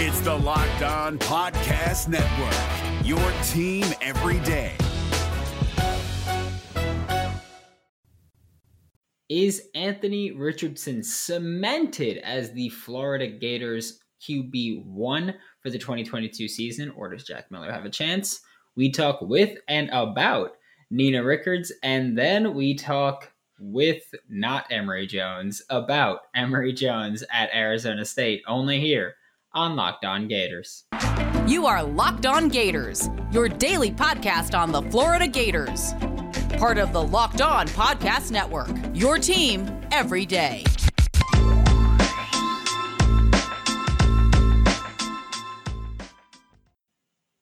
It's the Locked On Podcast Network, your team every day. Is Anthony Richardson cemented as the Florida Gators QB1 for the 2022 season, or does Jack Miller have a chance? We talk with and about Nina Rickards, and then we talk with not Emory Jones about Emory Jones at Arizona State, only here on Locked On Gators. You are Locked On Gators, your daily podcast on the Florida Gators. Part of the Locked On Podcast Network, your team every day.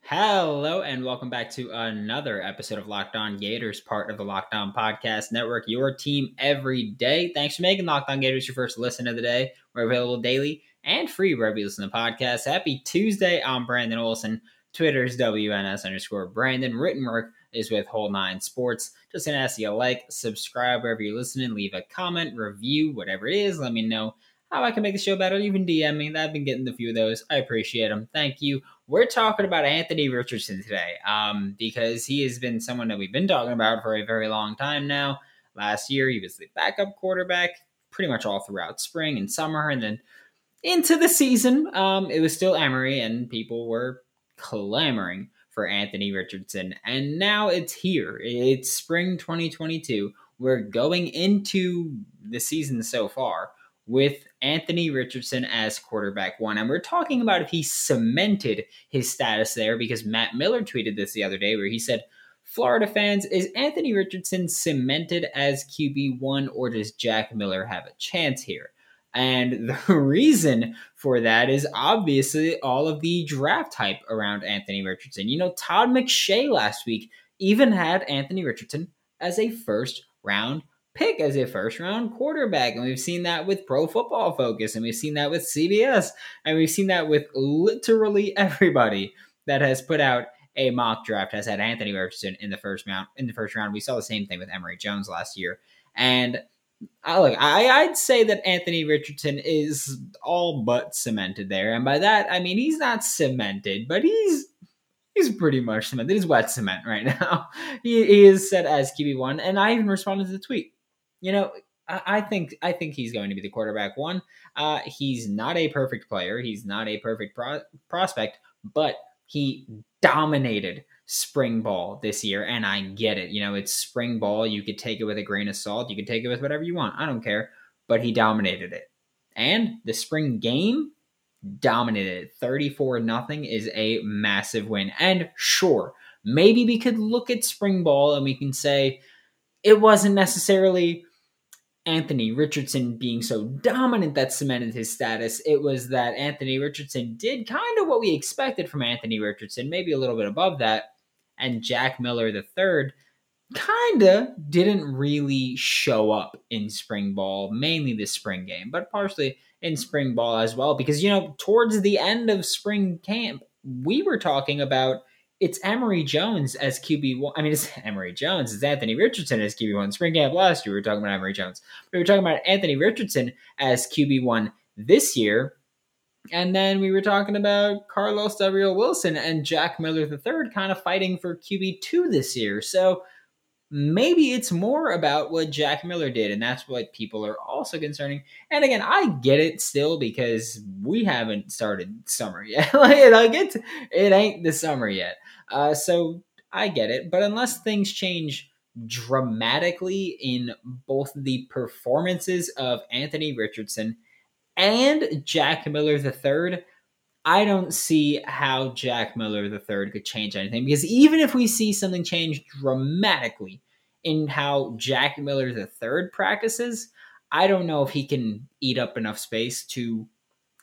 Hello, and welcome back to another episode of Locked On Gators, part of the Locked On Podcast Network, your team every day. Thanks for making Locked On Gators your first listen of the day. We're available daily and free wherever you listen to podcasts. Happy Tuesday. I'm Brandon Olson. Twitter's WNS underscore Brandon. Written work is with Whole Nine Sports. Just gonna ask you to like, subscribe wherever you're listening, leave a comment, review, whatever it is. Let me know how I can make the show better. Even DM me. I've been getting a few of those. I appreciate them. Thank you. We're talking about Anthony Richardson today um, because he has been someone that we've been talking about for a very long time now. Last year, he was the backup quarterback pretty much all throughout spring and summer, and then into the season, um, it was still Emory, and people were clamoring for Anthony Richardson. And now it's here. It's spring 2022. We're going into the season so far with Anthony Richardson as quarterback one. And we're talking about if he cemented his status there because Matt Miller tweeted this the other day where he said, Florida fans, is Anthony Richardson cemented as QB1 or does Jack Miller have a chance here? And the reason for that is obviously all of the draft hype around Anthony Richardson. You know, Todd McShay last week even had Anthony Richardson as a first round pick as a first round quarterback. And we've seen that with Pro Football Focus, and we've seen that with CBS, and we've seen that with literally everybody that has put out a mock draft has had Anthony Richardson in the first round. In the first round, we saw the same thing with Emory Jones last year, and I look, I, I'd say that Anthony Richardson is all but cemented there, and by that I mean he's not cemented, but he's he's pretty much cemented. He's wet cement right now. he, he is set as QB one, and I even responded to the tweet. You know, I, I think I think he's going to be the quarterback one. Uh, he's not a perfect player. He's not a perfect pro- prospect, but he dominated spring ball this year, and I get it. You know, it's spring ball. You could take it with a grain of salt. You could take it with whatever you want. I don't care. But he dominated it. And the spring game dominated it. 34 nothing is a massive win. And sure, maybe we could look at spring ball and we can say it wasn't necessarily Anthony Richardson being so dominant that cemented his status. It was that Anthony Richardson did kind of what we expected from Anthony Richardson, maybe a little bit above that and Jack Miller III kinda didn't really show up in spring ball, mainly the spring game, but partially in spring ball as well. Because you know, towards the end of spring camp, we were talking about it's Emory Jones as QB one. I mean, it's Emory Jones. It's Anthony Richardson as QB one. Spring camp last year, we were talking about Emory Jones. We were talking about Anthony Richardson as QB one this year. And then we were talking about Carlos Del Wilson and Jack Miller III kind of fighting for QB2 this year. So maybe it's more about what Jack Miller did, and that's what people are also concerning. And again, I get it still because we haven't started summer yet. like, like it, it ain't the summer yet. Uh, so I get it. But unless things change dramatically in both the performances of Anthony Richardson and Jack Miller III, I don't see how Jack Miller III could change anything because even if we see something change dramatically in how Jack Miller III practices, I don't know if he can eat up enough space to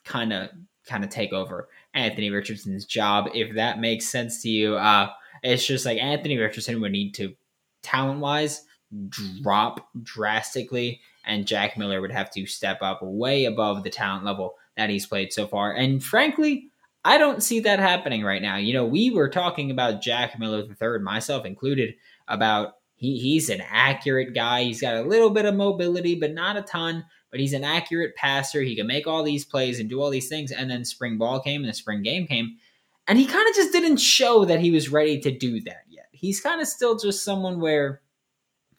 kind of kind of take over Anthony Richardson's job if that makes sense to you. Uh it's just like Anthony Richardson would need to talent wise drop drastically and Jack Miller would have to step up way above the talent level that he's played so far. And frankly, I don't see that happening right now. You know, we were talking about Jack Miller third, myself included, about he, he's an accurate guy. He's got a little bit of mobility, but not a ton. but he's an accurate passer. He can make all these plays and do all these things. And then spring ball came and the spring game came, and he kind of just didn't show that he was ready to do that yet. He's kind of still just someone where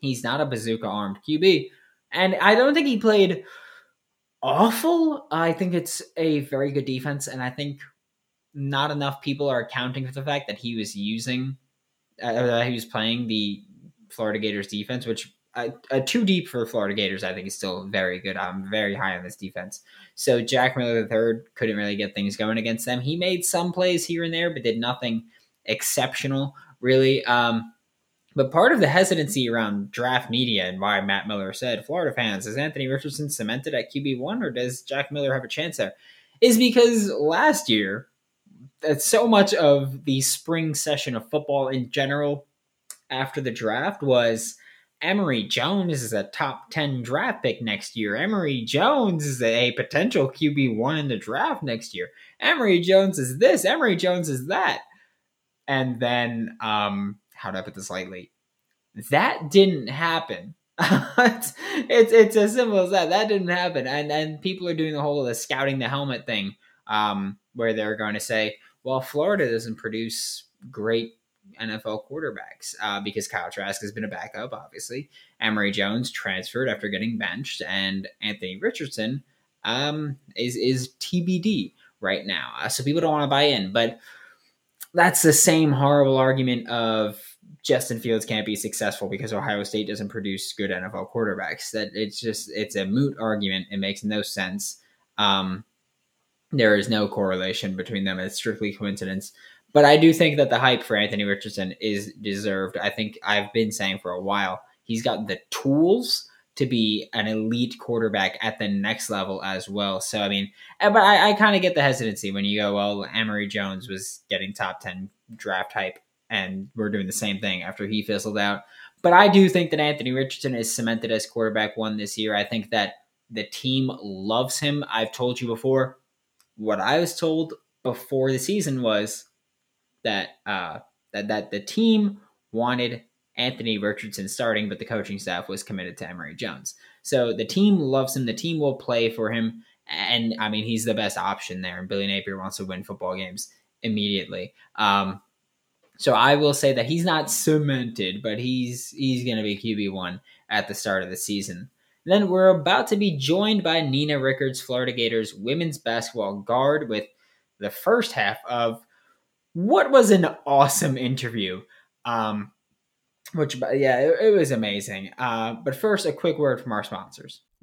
he's not a bazooka armed QB. And I don't think he played awful. I think it's a very good defense, and I think not enough people are accounting for the fact that he was using, uh, that he was playing the Florida Gators defense, which uh, uh, too deep for Florida Gators, I think is still very good. I'm very high on this defense. So Jack Miller III couldn't really get things going against them. He made some plays here and there, but did nothing exceptional, really. Um, but part of the hesitancy around draft media and why Matt Miller said, Florida fans, is Anthony Richardson cemented at QB1 or does Jack Miller have a chance there? Is because last year, that so much of the spring session of football in general after the draft was Emory Jones is a top 10 draft pick next year. Emory Jones is a potential QB1 in the draft next year. Emory Jones is this, Emory Jones is that. And then um how do I put this lightly? That didn't happen. it's, it's it's as simple as that. That didn't happen, and and people are doing the whole of the scouting the helmet thing, um, where they're going to say, well, Florida doesn't produce great NFL quarterbacks uh, because Kyle Trask has been a backup, obviously. Emory Jones transferred after getting benched, and Anthony Richardson um, is is TBD right now. Uh, so people don't want to buy in, but that's the same horrible argument of Justin Fields can't be successful because Ohio State doesn't produce good NFL quarterbacks. That it's just it's a moot argument. It makes no sense. Um, there is no correlation between them. It's strictly coincidence. But I do think that the hype for Anthony Richardson is deserved. I think I've been saying for a while he's got the tools to be an elite quarterback at the next level as well. So I mean, eh, but I, I kind of get the hesitancy when you go, well, Emory Jones was getting top ten draft hype, and we're doing the same thing after he fizzled out. But I do think that Anthony Richardson is cemented as quarterback one this year. I think that the team loves him. I've told you before. What I was told before the season was that uh, that that the team wanted Anthony Richardson starting, but the coaching staff was committed to Emory Jones. So the team loves him. The team will play for him. And I mean, he's the best option there. And Billy Napier wants to win football games immediately. Um, so I will say that he's not cemented, but he's he's going to be QB one at the start of the season. then we're about to be joined by Nina Rickards, Florida Gators women's basketball guard, with the first half of what was an awesome interview. Um, which, yeah, it, it was amazing. Uh, but first, a quick word from our sponsors.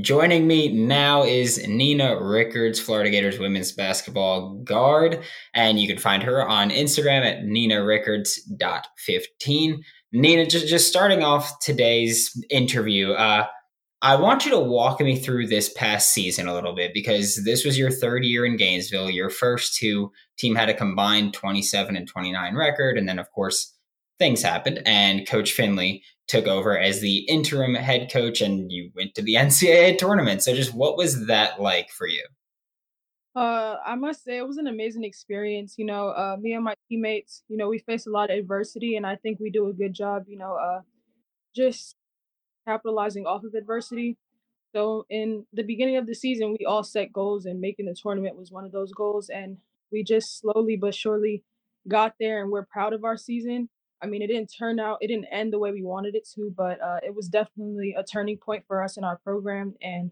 Joining me now is Nina Rickards, Florida Gators women's basketball guard, and you can find her on Instagram at ninarickards.15. Nina, just, just starting off today's interview, uh, I want you to walk me through this past season a little bit because this was your third year in Gainesville. Your first two team had a combined 27 and 29 record, and then of course things happened, and Coach Finley took over as the interim head coach and you went to the NCAA tournament. So just what was that like for you? Uh, I must say it was an amazing experience. You know, uh, me and my teammates, you know, we faced a lot of adversity, and I think we do a good job. You know, uh, just capitalizing off of adversity. So in the beginning of the season, we all set goals, and making the tournament was one of those goals. And we just slowly but surely got there, and we're proud of our season. I mean, it didn't turn out, it didn't end the way we wanted it to, but uh, it was definitely a turning point for us in our program. And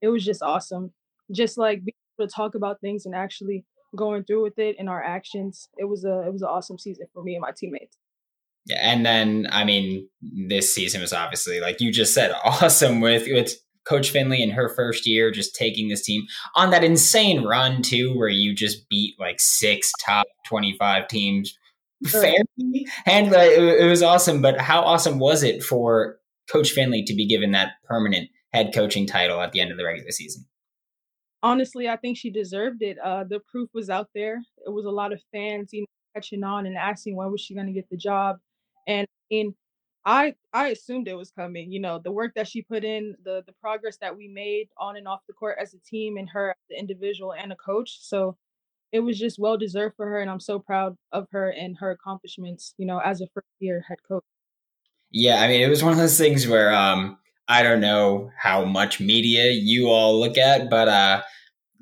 it was just awesome. Just like being able to talk about things and actually going through with it in our actions. It was a it was an awesome season for me and my teammates. Yeah, and then I mean, this season was obviously like you just said, awesome with with Coach Finley in her first year, just taking this team on that insane run too, where you just beat like six top twenty five teams fairly and uh, it, it was awesome. But how awesome was it for Coach Finley to be given that permanent head coaching title at the end of the regular season? Honestly, I think she deserved it. Uh, the proof was out there. It was a lot of fans, you know, catching on and asking when was she going to get the job. And in I I assumed it was coming. You know, the work that she put in, the the progress that we made on and off the court as a team, and her as an individual and a coach. So it was just well deserved for her, and I'm so proud of her and her accomplishments. You know, as a first year head coach. Yeah, I mean, it was one of those things where um, I don't know how much media you all look at, but uh,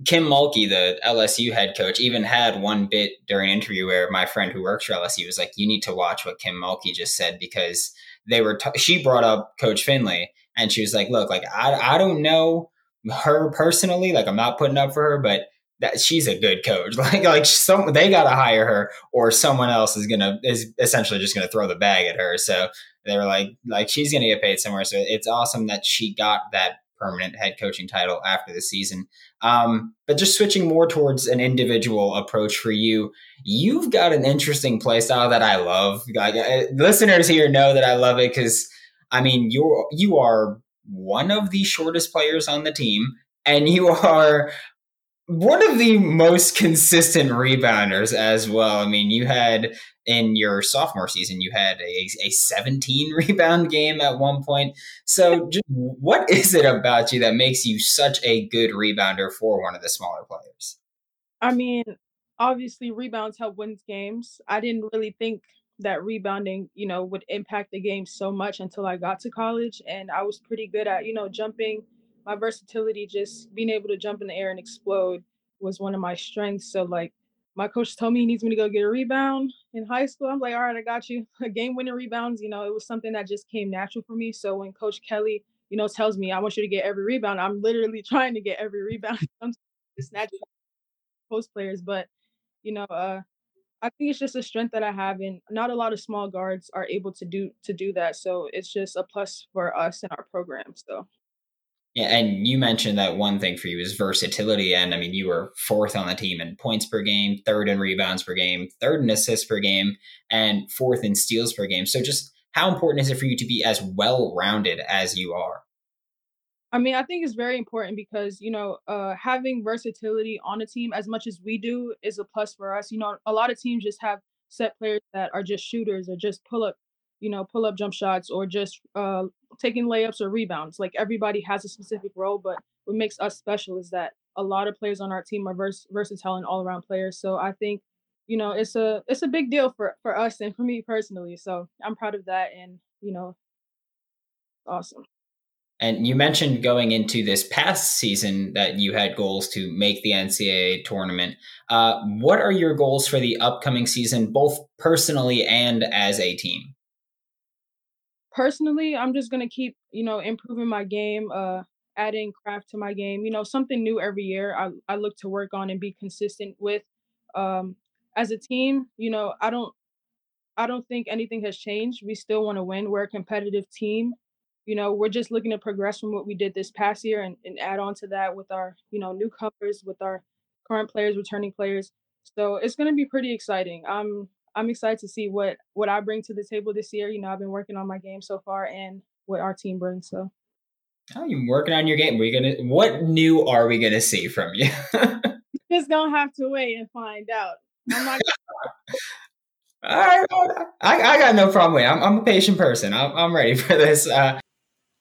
Kim Mulkey, the LSU head coach, even had one bit during an interview where my friend who works for LSU was like, "You need to watch what Kim Mulkey just said because they were." T- she brought up Coach Finley, and she was like, "Look, like I I don't know her personally, like I'm not putting up for her, but." That she's a good coach. Like like some they gotta hire her or someone else is gonna is essentially just gonna throw the bag at her. So they were like like she's gonna get paid somewhere. So it's awesome that she got that permanent head coaching title after the season. Um, but just switching more towards an individual approach for you, you've got an interesting play style that I love. Like, listeners here know that I love it because I mean you're you are one of the shortest players on the team, and you are one of the most consistent rebounders as well. I mean, you had in your sophomore season, you had a, a 17 rebound game at one point. So, just, what is it about you that makes you such a good rebounder for one of the smaller players? I mean, obviously, rebounds help win games. I didn't really think that rebounding, you know, would impact the game so much until I got to college. And I was pretty good at, you know, jumping my versatility, just being able to jump in the air and explode was one of my strengths. So like my coach told me he needs me to go get a rebound in high school. I'm like, all right, I got you. Game winning rebounds, you know, it was something that just came natural for me. So when Coach Kelly, you know, tells me I want you to get every rebound, I'm literally trying to get every rebound. I'm snatch post players, but you know, uh, I think it's just a strength that I have, and not a lot of small guards are able to do to do that. So it's just a plus for us in our program. So and you mentioned that one thing for you is versatility. And I mean, you were fourth on the team in points per game, third in rebounds per game, third in assists per game, and fourth in steals per game. So just how important is it for you to be as well rounded as you are? I mean, I think it's very important because, you know, uh, having versatility on a team as much as we do is a plus for us. You know, a lot of teams just have set players that are just shooters or just pull up you know, pull up jump shots or just uh, taking layups or rebounds. Like everybody has a specific role, but what makes us special is that a lot of players on our team are vers- versatile and all around players. So I think, you know, it's a it's a big deal for for us and for me personally. So I'm proud of that, and you know, awesome. And you mentioned going into this past season that you had goals to make the NCAA tournament. Uh, what are your goals for the upcoming season, both personally and as a team? Personally, I'm just gonna keep, you know, improving my game, uh, adding craft to my game. You know, something new every year. I I look to work on and be consistent with. Um, as a team, you know, I don't I don't think anything has changed. We still want to win. We're a competitive team. You know, we're just looking to progress from what we did this past year and, and add on to that with our, you know, newcomers, with our current players, returning players. So it's gonna be pretty exciting. I'm I'm excited to see what what I bring to the table this year. You know, I've been working on my game so far and what our team brings. So. Oh, you're working on your game. We're gonna. What new are we gonna see from you? just gonna have to wait and find out. I'm not. All right, I, I got no problem with it. I'm, I'm a patient person. I'm, I'm ready for this. Uh,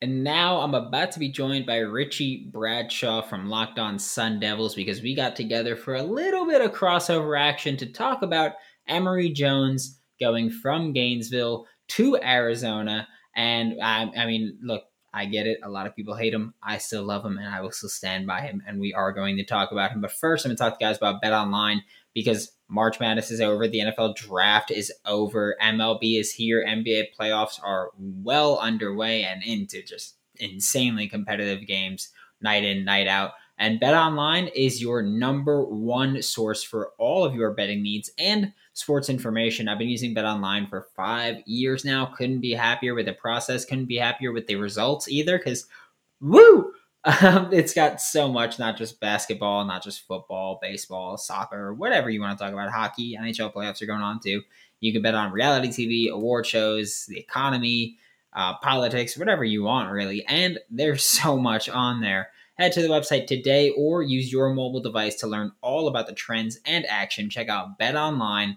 and now I'm about to be joined by Richie Bradshaw from Locked On Sun Devils because we got together for a little bit of crossover action to talk about Emory Jones going from Gainesville to Arizona. And I, I mean, look, I get it. A lot of people hate him. I still love him and I will still stand by him. And we are going to talk about him. But first, I'm going to talk to you guys about Bet Online because March Madness is over. The NFL draft is over. MLB is here. NBA playoffs are well underway and into just insanely competitive games night in, night out. And Bet Online is your number one source for all of your betting needs and sports information. I've been using Bet Online for five years now. Couldn't be happier with the process. Couldn't be happier with the results either. Because, woo, um, it's got so much. Not just basketball, not just football, baseball, soccer, whatever you want to talk about. Hockey, NHL playoffs are going on too. You can bet on reality TV, award shows, the economy, uh, politics, whatever you want, really. And there's so much on there. Head to the website today or use your mobile device to learn all about the trends and action. Check out Bet Online.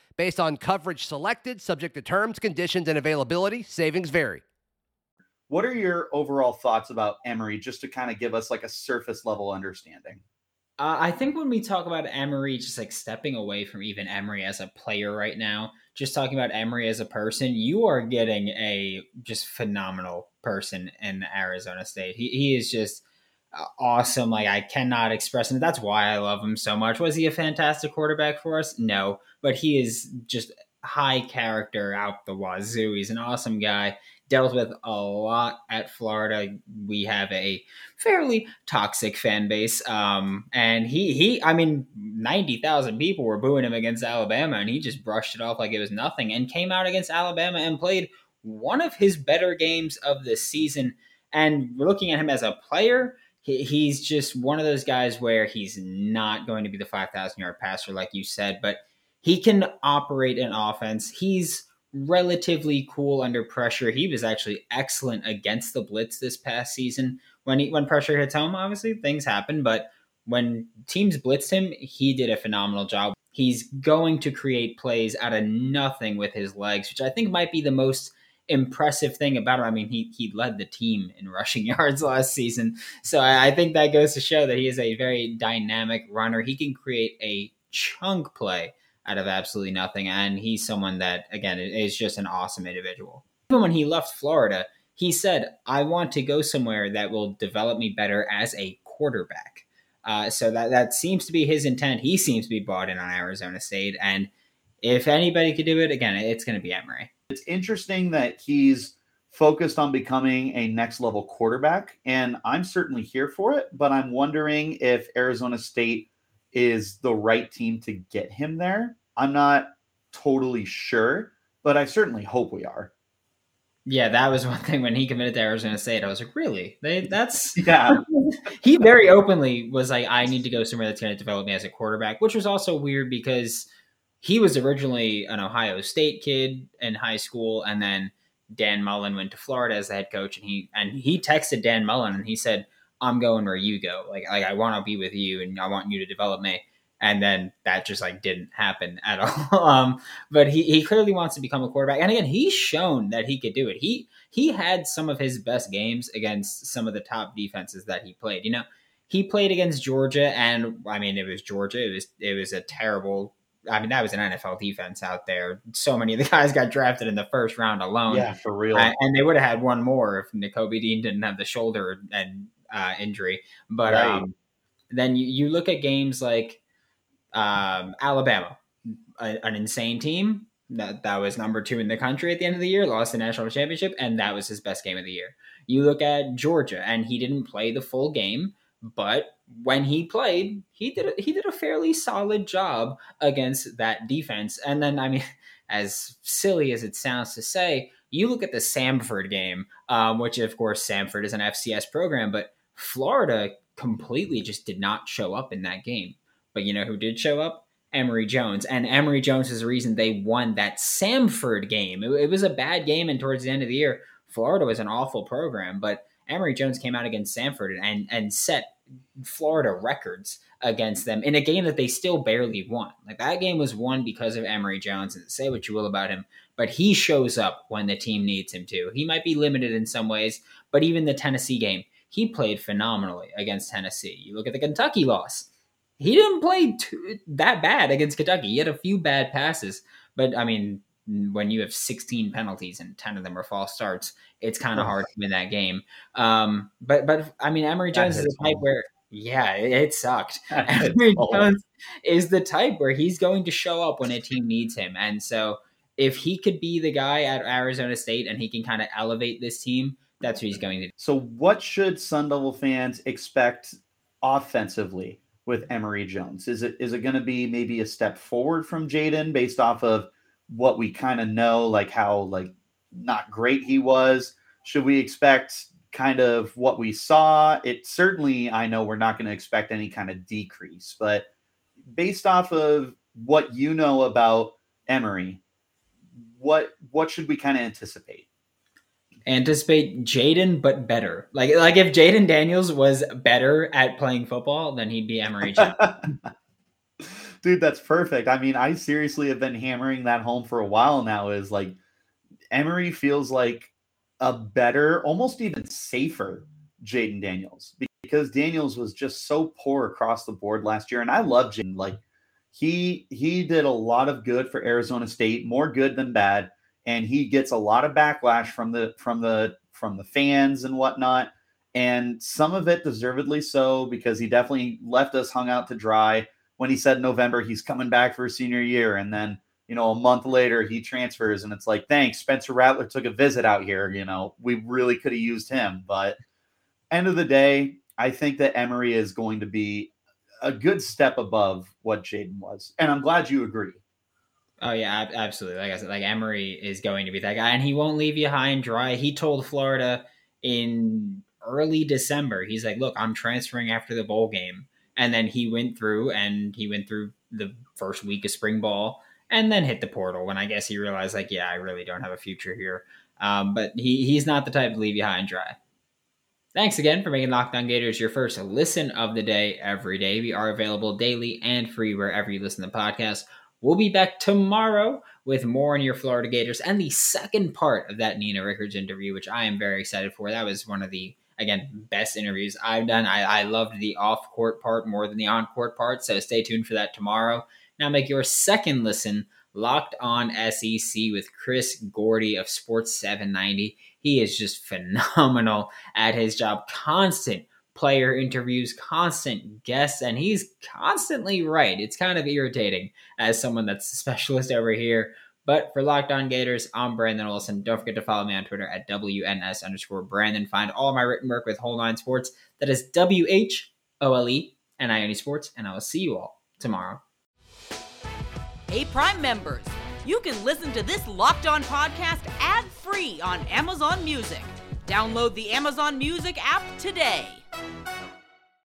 Based on coverage selected, subject to terms, conditions, and availability, savings vary. What are your overall thoughts about Emory, just to kind of give us like a surface level understanding? Uh, I think when we talk about Emory, just like stepping away from even Emory as a player right now, just talking about Emory as a person, you are getting a just phenomenal person in Arizona State. He, he is just awesome. Like I cannot express him. That's why I love him so much. Was he a fantastic quarterback for us? No, but he is just high character out the wazoo. He's an awesome guy. Dealt with a lot at Florida. We have a fairly toxic fan base, um, and he he. I mean, ninety thousand people were booing him against Alabama, and he just brushed it off like it was nothing, and came out against Alabama and played one of his better games of the season. And looking at him as a player, he, he's just one of those guys where he's not going to be the 5,000 yard passer, like you said, but he can operate an offense. He's relatively cool under pressure. He was actually excellent against the blitz this past season. When he, when pressure hits home, obviously things happen, but when teams blitzed him, he did a phenomenal job. He's going to create plays out of nothing with his legs, which I think might be the most impressive thing about him. I mean, he he led the team in rushing yards last season, so I, I think that goes to show that he is a very dynamic runner. He can create a chunk play out of absolutely nothing, and he's someone that again is just an awesome individual. Even when he left Florida, he said, "I want to go somewhere that will develop me better as a quarterback." Uh, so that that seems to be his intent. He seems to be bought in on Arizona State, and if anybody could do it, again, it's going to be Emory. It's interesting that he's focused on becoming a next level quarterback, and I'm certainly here for it. But I'm wondering if Arizona State is the right team to get him there. I'm not totally sure, but I certainly hope we are. Yeah, that was one thing when he committed to Arizona State. I was like, really? They, that's yeah. he very openly was like, I need to go somewhere that's going to develop me as a quarterback, which was also weird because he was originally an Ohio State kid in high school, and then Dan Mullen went to Florida as the head coach, and he and he texted Dan Mullen and he said, "I'm going where you go. Like, like I want to be with you, and I want you to develop me." And then that just like didn't happen at all. um, but he, he clearly wants to become a quarterback, and again, he's shown that he could do it. He he had some of his best games against some of the top defenses that he played. You know, he played against Georgia, and I mean, it was Georgia. It was it was a terrible I mean, that was an NFL defense out there. So many of the guys got drafted in the first round alone. Yeah, for real. Uh, and they would have had one more if Nakobe Dean didn't have the shoulder and uh, injury. But right. um, then you, you look at games like um, Alabama, a, an insane team that that was number two in the country at the end of the year, lost the national championship, and that was his best game of the year. You look at Georgia, and he didn't play the full game, but when he played, he did a, he did a fairly solid job against that defense. And then, I mean, as silly as it sounds to say, you look at the Samford game, um, which of course Samford is an FCS program, but Florida completely just did not show up in that game. But you know who did show up? Emory Jones. And Emory Jones is the reason they won that Samford game. It, it was a bad game, and towards the end of the year, Florida was an awful program, but Emory Jones came out against Samford and and set Florida records against them in a game that they still barely won. Like that game was won because of Emory Jones, and say what you will about him, but he shows up when the team needs him to. He might be limited in some ways, but even the Tennessee game, he played phenomenally against Tennessee. You look at the Kentucky loss. He didn't play too, that bad against Kentucky. He had a few bad passes, but I mean, when you have 16 penalties and 10 of them are false starts, it's kind of hard to win that game. Um, but but I mean, Emory Jones is the type where yeah, it, it sucked. Emory Jones is the type where he's going to show up when a team needs him, and so if he could be the guy at Arizona State and he can kind of elevate this team, that's what he's going to do. So, what should Sun Devil fans expect offensively with Emory Jones? Is it is it going to be maybe a step forward from Jayden based off of what we kind of know, like how like not great he was? Should we expect kind of what we saw? It certainly, I know we're not going to expect any kind of decrease, but based off of what you know about Emory, what what should we kind of anticipate? Anticipate Jayden, but better. Like like if Jayden Daniels was better at playing football, then he'd be Emory Jones. Dude, that's perfect. I mean, I seriously have been hammering that home for a while now. Is like Emory feels like a better, almost even safer Jayden Daniels because Daniels was just so poor across the board last year. And I love Jayden. Like he he did a lot of good for Arizona State, more good than bad, and he gets a lot of backlash from the from the from the fans and whatnot. And some of it deservedly so because he definitely left us hung out to dry when he said November he's coming back for a senior year, and then you know a month later he transfers, and it's like thanks, Spencer Rattler took a visit out here. You know we really could have used him, but end of the day, I think that Emory is going to be a good step above what Jayden was, and I'm glad you agree. Oh yeah, absolutely. Like I said, like Emory is going to be that guy, and he won't leave you high and dry. He told Florida in early December, he's like, "Look, I'm transferring after the bowl game," and then he went through and he went through the first week of spring ball, and then hit the portal. When I guess he realized, like, yeah, I really don't have a future here. Um, but he he's not the type to leave you high and dry. Thanks again for making Locked On Gators your first listen of the day every day. We are available daily and free wherever you listen to podcasts. We'll be back tomorrow with more on your Florida Gators and the second part of that Nina Rickards interview, which I am very excited for. That was one of the again mm-hmm. best interviews I've done. I, I loved the off court part more than the on court part, so stay tuned for that tomorrow. Now make your second listen locked on SEC with Chris Gordy of Sports 790. He is just phenomenal at his job. Constant player interviews, constant guests, and he's constantly right. It's kind of irritating as someone that's a specialist over here. But for Locked On Gators, I'm Brandon Olson. Don't forget to follow me on Twitter at WNS underscore Brandon. Find all my written work with Whole Nine Sports. That is W H O L E N I N E Sports. And I will see you all tomorrow. Hey, Prime members, you can listen to this Locked On podcast ad free on Amazon Music. Download the Amazon Music app today.